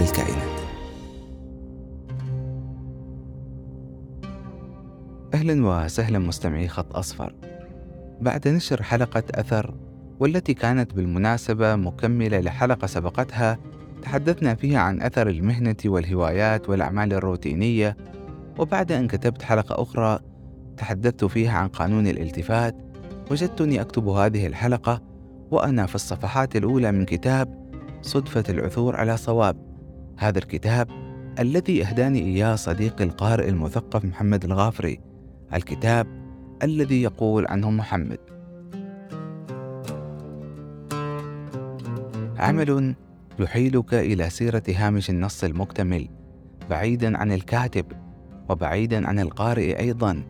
للكائنات. أهلا وسهلا مستمعي خط أصفر. بعد نشر حلقة أثر والتي كانت بالمناسبة مكملة لحلقة سبقتها تحدثنا فيها عن أثر المهنة والهوايات والأعمال الروتينية. وبعد أن كتبت حلقة أخرى تحدثت فيها عن قانون الالتفات. وجدتني أكتب هذه الحلقة وأنا في الصفحات الأولى من كتاب صدفة العثور على صواب. هذا الكتاب الذي أهداني إياه صديقي القارئ المثقف محمد الغافري الكتاب الذي يقول عنه محمد. عمل يحيلك إلى سيرة هامش النص المكتمل بعيدا عن الكاتب وبعيدا عن القارئ أيضا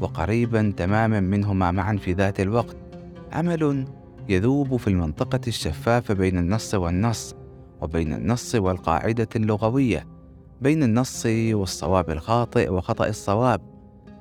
وقريبا تماما منهما معا في ذات الوقت. عمل يذوب في المنطقة الشفافة بين النص والنص وبين النص والقاعدة اللغوية بين النص والصواب الخاطئ وخطأ الصواب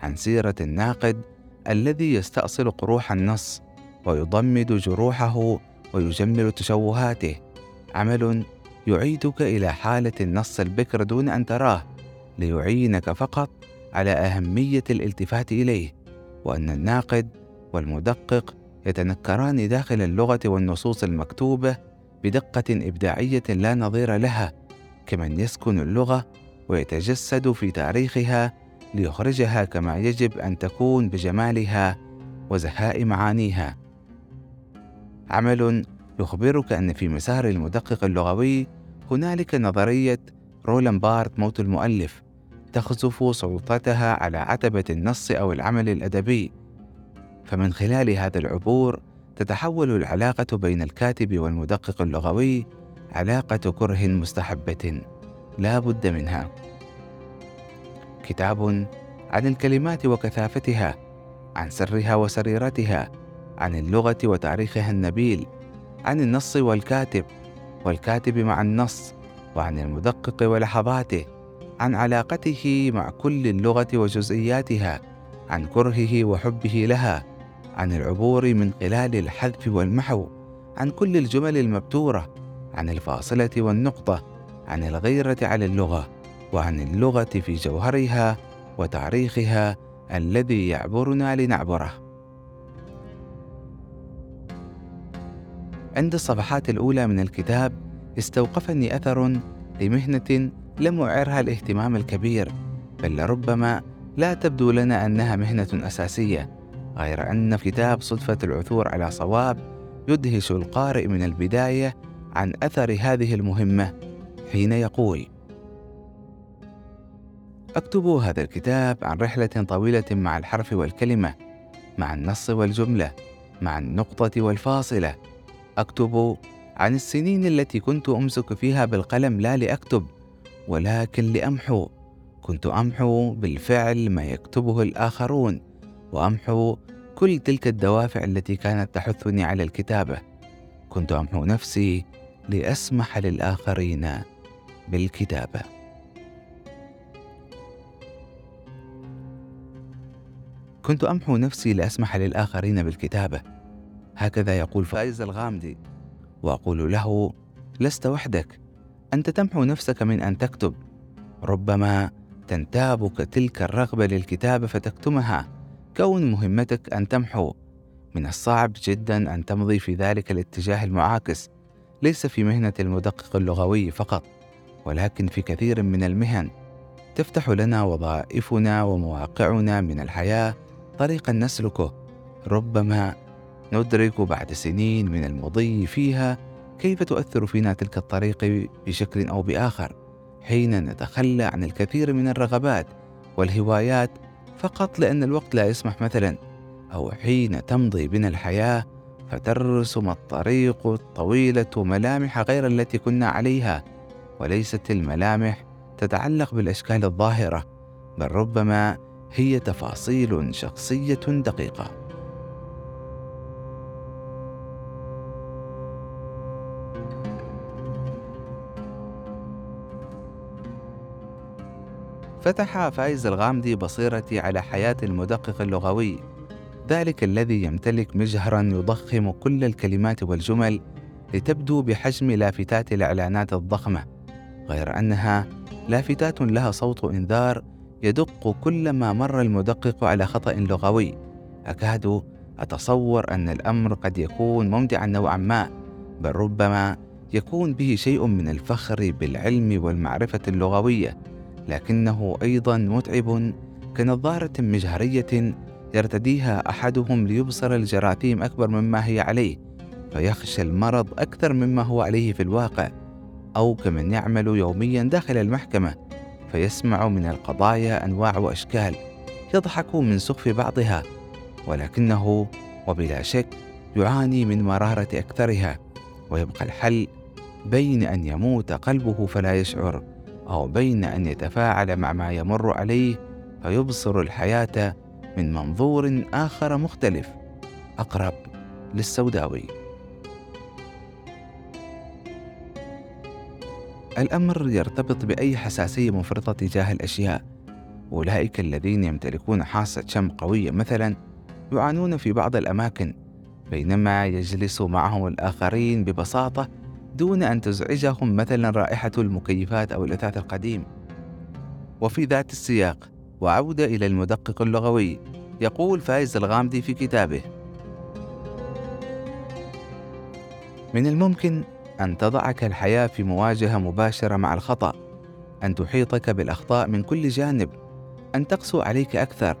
عن سيرة الناقد الذي يستأصل قروح النص ويضمد جروحه ويجمل تشوهاته. عمل يعيدك إلى حالة النص البكر دون أن تراه ليعينك فقط على أهمية الالتفات إليه وأن الناقد والمدقق يتنكران داخل اللغة والنصوص المكتوبة بدقة إبداعية لا نظير لها كمن يسكن اللغة ويتجسد في تاريخها ليخرجها كما يجب أن تكون بجمالها وزهاء معانيها. عمل يخبرك أن في مسار المدقق اللغوي هنالك نظرية رولان بارت موت المؤلف تخزف سلطتها على عتبة النص أو العمل الأدبي. فمن خلال هذا العبور تتحول العلاقة بين الكاتب والمدقق اللغوي علاقة كره مستحبة. لا بد منها. كتاب عن الكلمات وكثافتها عن سرها وسريرتها عن اللغة وتاريخها النبيل عن النص والكاتب والكاتب مع النص وعن المدقق ولحظاته عن علاقته مع كل اللغة وجزئياتها عن كرهه وحبه لها. عن العبور من خلال الحذف والمحو عن كل الجمل المبتورة عن الفاصلة والنقطة عن الغيرة على اللغة وعن اللغة في جوهرها وتاريخها الذي يعبرنا لنعبره. عند الصفحات الأولى من الكتاب استوقفني أثر لمهنة لم أعرها الاهتمام الكبير بل لربما لا تبدو لنا أنها مهنة أساسية. غير أن في كتاب صدفة العثور على صواب يدهش القارئ من البداية عن أثر هذه المهمة حين يقول: أكتب هذا الكتاب عن رحلة طويلة مع الحرف والكلمة، مع النص والجملة، مع النقطة والفاصلة. أكتب عن السنين التي كنت أمسك فيها بالقلم لا لأكتب، ولكن لأمحو. كنت أمحو بالفعل ما يكتبه الآخرون، وأمحو كل تلك الدوافع التي كانت تحثني على الكتابة. كنت أمحو نفسي لأسمح للآخرين بالكتابة. كنت أمحو نفسي لأسمح للآخرين بالكتابة هكذا يقول فايز الغامدي وأقول له لست وحدك أنت تمحو نفسك من أن تكتب ربما تنتابك تلك الرغبة للكتابة فتكتمها كون مهمتك أن تمحو. من الصعب جدا أن تمضي في ذلك الاتجاه المعاكس. ليس في مهنة المدقق اللغوي فقط ولكن في كثير من المهن. تفتح لنا وظائفنا ومواقعنا من الحياة طريقا نسلكه. ربما ندرك بعد سنين من المضي فيها كيف تؤثر فينا تلك الطريق بشكل أو بآخر. حين نتخلى عن الكثير من الرغبات والهوايات فقط لأن الوقت لا يسمح مثلا أو حين تمضي بنا الحياة فترسم الطريق الطويلة ملامح غير التي كنا عليها وليست الملامح تتعلق بالأشكال الظاهرة بل ربما هي تفاصيل شخصية دقيقة. فتح فايز الغامدي بصيرتي على حياة المدقق اللغوي. ذلك الذي يمتلك مجهرا يضخم كل الكلمات والجمل لتبدو بحجم لافتات الإعلانات الضخمة. غير أنها لافتات لها صوت إنذار يدق كلما مر المدقق على خطأ لغوي. أكاد أتصور أن الأمر قد يكون ممتعا نوعا ما بل ربما يكون به شيء من الفخر بالعلم والمعرفة اللغوية. لكنه أيضا متعب كنظارة مجهرية يرتديها أحدهم ليبصر الجراثيم أكبر مما هي عليه فيخشى المرض أكثر مما هو عليه في الواقع أو كمن يعمل يوميا داخل المحكمة فيسمع من القضايا أنواع وأشكال يضحك من سخف بعضها ولكنه وبلا شك يعاني من مرارة أكثرها ويبقى الحل بين أن يموت قلبه فلا يشعر. أو بين أن يتفاعل مع ما يمر عليه فيبصر الحياة من منظور آخر مختلف أقرب للسوداوي. الأمر يرتبط بأي حساسية مفرطة تجاه الأشياء. أولئك الذين يمتلكون حاسة شم قوية مثلا يعانون في بعض الأماكن بينما يجلس معهم الآخرين ببساطة دون أن تزعجهم مثلا رائحة المكيفات أو الأثاث القديم. وفي ذات السياق وعودة إلى المدقق اللغوي يقول فايز الغامدي في كتابه. من الممكن أن تضعك الحياة في مواجهة مباشرة مع الخطأ أن تحيطك بالأخطاء من كل جانب أن تقسو عليك أكثر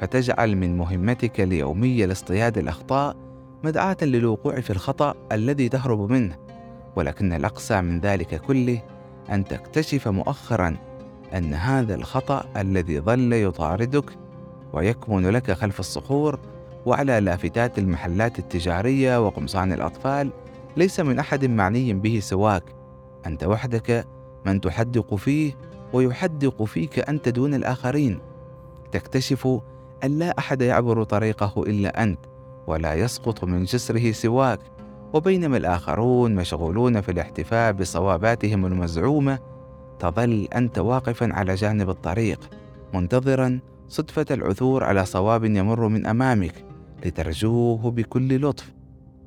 فتجعل من مهمتك اليومية لاصطياد الأخطاء مدعاة للوقوع في الخطأ الذي تهرب منه. ولكن الأقسى من ذلك كله أن تكتشف مؤخرا أن هذا الخطأ الذي ظل يطاردك ويكمن لك خلف الصخور وعلى لافتات المحلات التجارية وقمصان الأطفال ليس من أحد معني به سواك. أنت وحدك من تحدق فيه ويحدق فيك أنت دون الآخرين. تكتشف أن لا أحد يعبر طريقه إلا أنت ولا يسقط من جسره سواك. وبينما الآخرون مشغولون في الاحتفاء بصواباتهم المزعومة تظل أنت واقفا على جانب الطريق منتظرا صدفة العثور على صواب يمر من أمامك لترجوه بكل لطف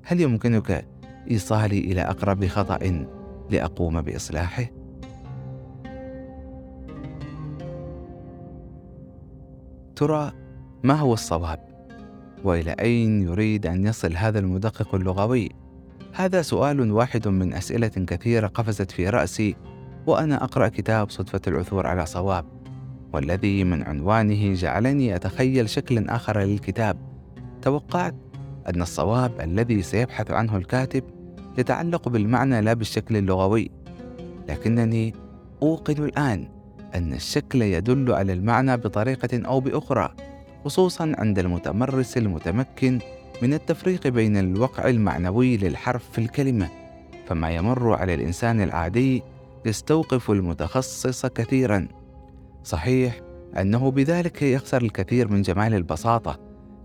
هل يمكنك إيصالي إلى أقرب خطأ لأقوم بإصلاحه؟ ترى ما هو الصواب؟ وإلى أين يريد أن يصل هذا المدقق اللغوي هذا سؤال واحد من أسئلة كثيرة قفزت في رأسي وأنا أقرأ كتاب صدفة العثور على صواب والذي من عنوانه جعلني أتخيل شكلا آخر للكتاب. توقعت أن الصواب الذي سيبحث عنه الكاتب يتعلق بالمعنى لا بالشكل اللغوي لكنني أوقن الآن أن الشكل يدل على المعنى بطريقة أو بأخرى خصوصا عند المتمرس المتمكن من التفريق بين الوقع المعنوي للحرف في الكلمة فما يمر على الإنسان العادي يستوقف المتخصص كثيرا. صحيح أنه بذلك يخسر الكثير من جمال البساطة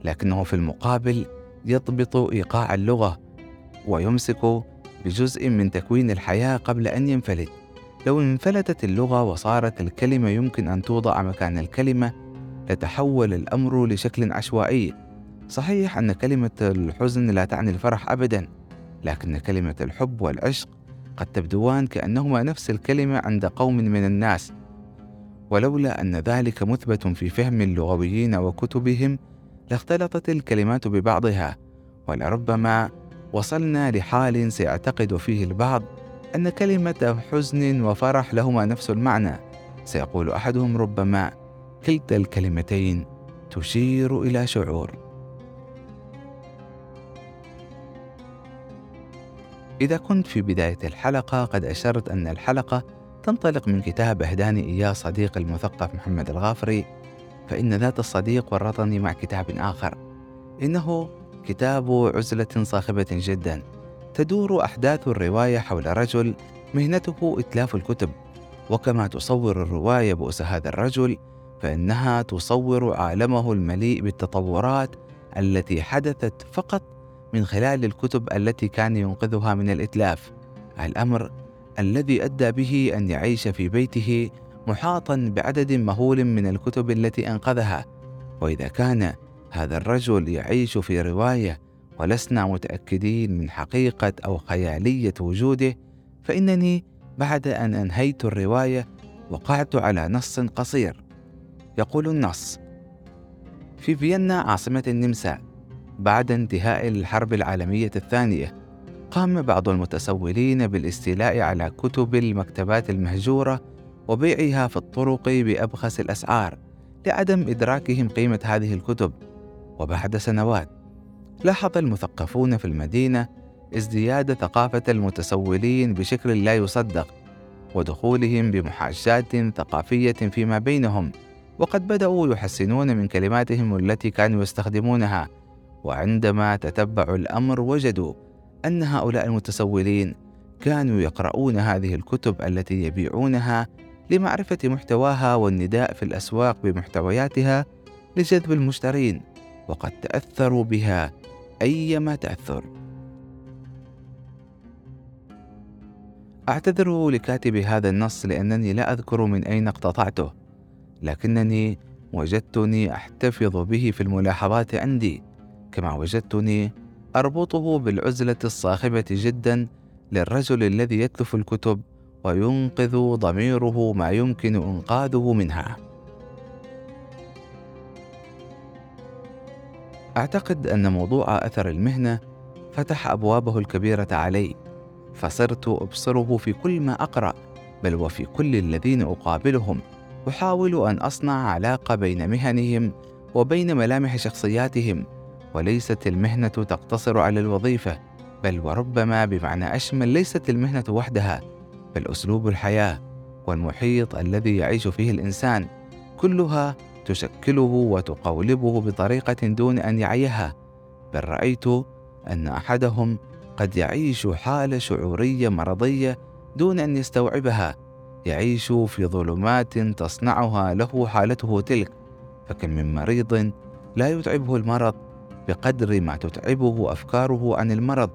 لكنه في المقابل يضبط إيقاع اللغة ويمسك بجزء من تكوين الحياة قبل أن ينفلت. لو انفلتت اللغة وصارت الكلمة يمكن أن توضع مكان الكلمة لتحول الأمر لشكل عشوائي. صحيح أن كلمة الحزن لا تعني الفرح أبدا لكن كلمة الحب والعشق قد تبدوان كأنهما نفس الكلمة عند قوم من الناس. ولولا أن ذلك مثبت في فهم اللغويين وكتبهم لاختلطت الكلمات ببعضها ولربما وصلنا لحال سيعتقد فيه البعض أن كلمة حزن وفرح لهما نفس المعنى. سيقول أحدهم ربما كلتا الكلمتين تشير إلى شعور. إذا كنت في بداية الحلقة قد أشرت أن الحلقة تنطلق من كتاب أهداني إياه صديق المثقف محمد الغافري فإن ذات الصديق ورطني مع كتاب آخر. إنه كتاب عزلة صاخبة جدا تدور أحداث الرواية حول رجل مهنته إتلاف الكتب. وكما تصور الرواية بؤس هذا الرجل فإنها تصور عالمه المليء بالتطورات التي حدثت فقط من خلال الكتب التي كان ينقذها من الإتلاف. الأمر الذي أدى به أن يعيش في بيته محاطا بعدد مهول من الكتب التي أنقذها. وإذا كان هذا الرجل يعيش في رواية ولسنا متأكدين من حقيقة أو خيالية وجوده فإنني بعد أن أنهيت الرواية وقعت على نص قصير. يقول النص في فيينا عاصمة النمسا بعد انتهاء الحرب العالمية الثانية قام بعض المتسولين بالاستيلاء على كتب المكتبات المهجورة وبيعها في الطرق بأبخس الأسعار لعدم إدراكهم قيمة هذه الكتب. وبعد سنوات لاحظ المثقفون في المدينة ازدياد ثقافة المتسولين بشكل لا يصدق ودخولهم بمحاجات ثقافية فيما بينهم وقد بدأوا يحسنون من كلماتهم التي كانوا يستخدمونها. وعندما تتبعوا الأمر وجدوا أن هؤلاء المتسولين كانوا يقرؤون هذه الكتب التي يبيعونها لمعرفة محتواها والنداء في الأسواق بمحتوياتها لجذب المشترين وقد تأثروا بها أيما تأثر. أعتذر لكاتب هذا النص لأنني لا أذكر من أين اقتطعته لكنني وجدتني أحتفظ به في الملاحظات عندي. كما وجدتني أربطه بالعزلة الصاخبة جدا للرجل الذي يتلف الكتب وينقذ ضميره ما يمكن إنقاذه منها. أعتقد أن موضوع أثر المهنة فتح أبوابه الكبيرة علي فصرت أبصره في كل ما أقرأ بل وفي كل الذين أقابلهم أحاول أن أصنع علاقة بين مهنهم وبين ملامح شخصياتهم. وليست المهنة تقتصر على الوظيفة بل وربما بمعنى أشمل ليست المهنة وحدها بل أسلوب الحياة والمحيط الذي يعيش فيه الإنسان كلها تشكله وتقولبه بطريقة دون أن يعيها. بل رأيت أن أحدهم قد يعيش حالة شعورية مرضية دون أن يستوعبها يعيش في ظلمات تصنعها له حالته تلك فكم من مريض لا يتعبه المرض بقدر ما تتعبه أفكاره عن المرض.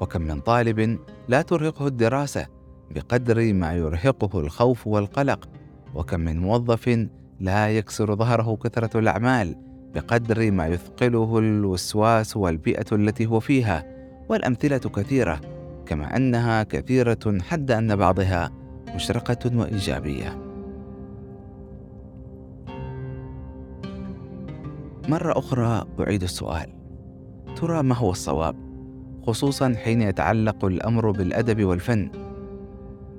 وكم من طالب لا ترهقه الدراسة بقدر ما يرهقه الخوف والقلق. وكم من موظف لا يكسر ظهره كثرة الأعمال بقدر ما يثقله الوسواس والبيئة التي هو فيها. والأمثلة كثيرة كما أنها كثيرة حد أن بعضها مشرقة وإيجابية. مرة أخرى أعيد السؤال. ترى ما هو الصواب؟ خصوصا حين يتعلق الأمر بالأدب والفن.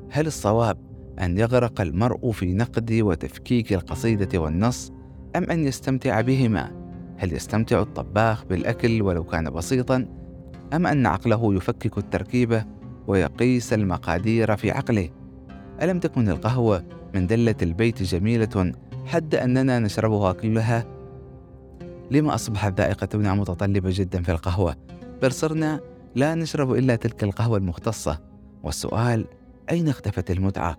هل الصواب أن يغرق المرء في نقد وتفكيك القصيدة والنص أم أن يستمتع بهما؟ هل يستمتع الطباخ بالأكل ولو كان بسيطا أم أن عقله يفكك التركيبه ويقيس المقادير في عقله؟ ألم تكن القهوة من دلة البيت جميلة حد أننا نشربها كلها؟ لما أصبحت ذائقتنا متطلبة جدا في القهوة؟ بل صرنا لا نشرب إلا تلك القهوة المختصة. والسؤال أين اختفت المتعة؟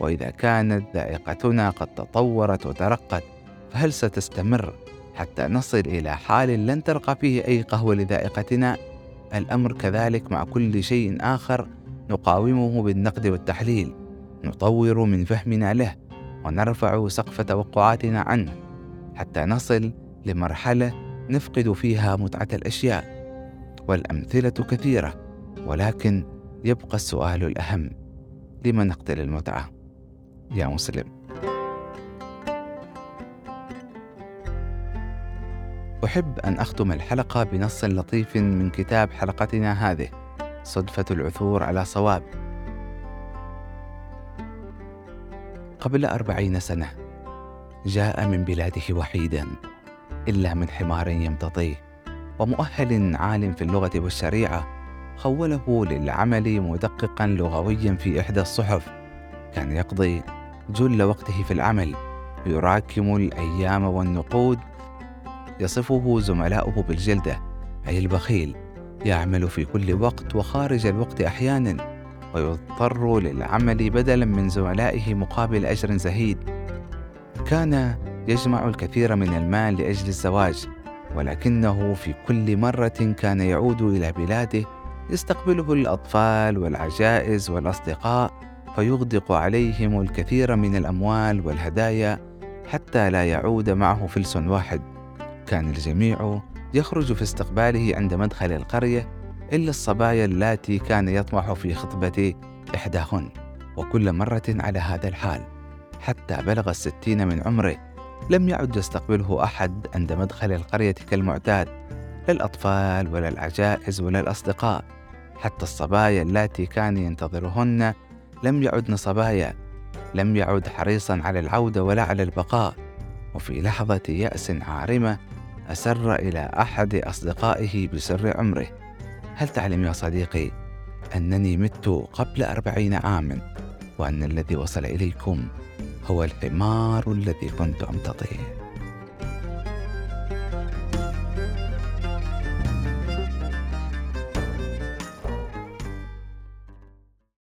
وإذا كانت ذائقتنا قد تطورت وترقت فهل ستستمر حتى نصل إلى حال لن ترقى فيه أي قهوة لذائقتنا؟ الأمر كذلك مع كل شيء آخر نقاومه بالنقد والتحليل. نطور من فهمنا له ونرفع سقف توقعاتنا عنه حتى نصل لمرحلة نفقد فيها متعة الأشياء والأمثلة كثيرة ولكن يبقى السؤال الأهم لما نقتل المتعة؟ يا مسلم. أحب أن أختم الحلقة بنص لطيف من كتاب حلقتنا هذه صدفة العثور على صواب. قبل أربعين سنة جاء من بلاده وحيدا. إلا من حمار يمتطيه ومؤهل عالم في اللغة والشريعة خوله للعمل مدققا لغويا في إحدى الصحف. كان يقضي جل وقته في العمل يراكم الأيام والنقود. يصفه زملاؤه بالجلدة أي البخيل. يعمل في كل وقت وخارج الوقت أحيانا ويضطر للعمل بدلا من زملائه مقابل أجر زهيد. كان يجمع الكثير من المال لأجل الزواج ولكنه في كل مرة كان يعود إلى بلاده يستقبله الأطفال والعجائز والأصدقاء فيغدق عليهم الكثير من الأموال والهدايا حتى لا يعود معه فلس واحد. كان الجميع يخرج في استقباله عند مدخل القرية إلا الصبايا اللاتي كان يطمح في خطبة إحداهن وكل مرة على هذا الحال حتى بلغ الستين من عمره. لم يعد يستقبله أحد عند مدخل القرية كالمعتاد لا الأطفال ولا العجائز ولا الأصدقاء. حتى الصبايا اللاتي كان ينتظرهن لم يعدن صبايا لم يعد حريصا على العودة ولا على البقاء. وفي لحظة يأس عارمة أسر إلى أحد أصدقائه بسر عمره. هل تعلم يا صديقي أنني مت قبل أربعين عاما وأن الذي وصل إليكم هو الحمار الذي كنت أمتطيه.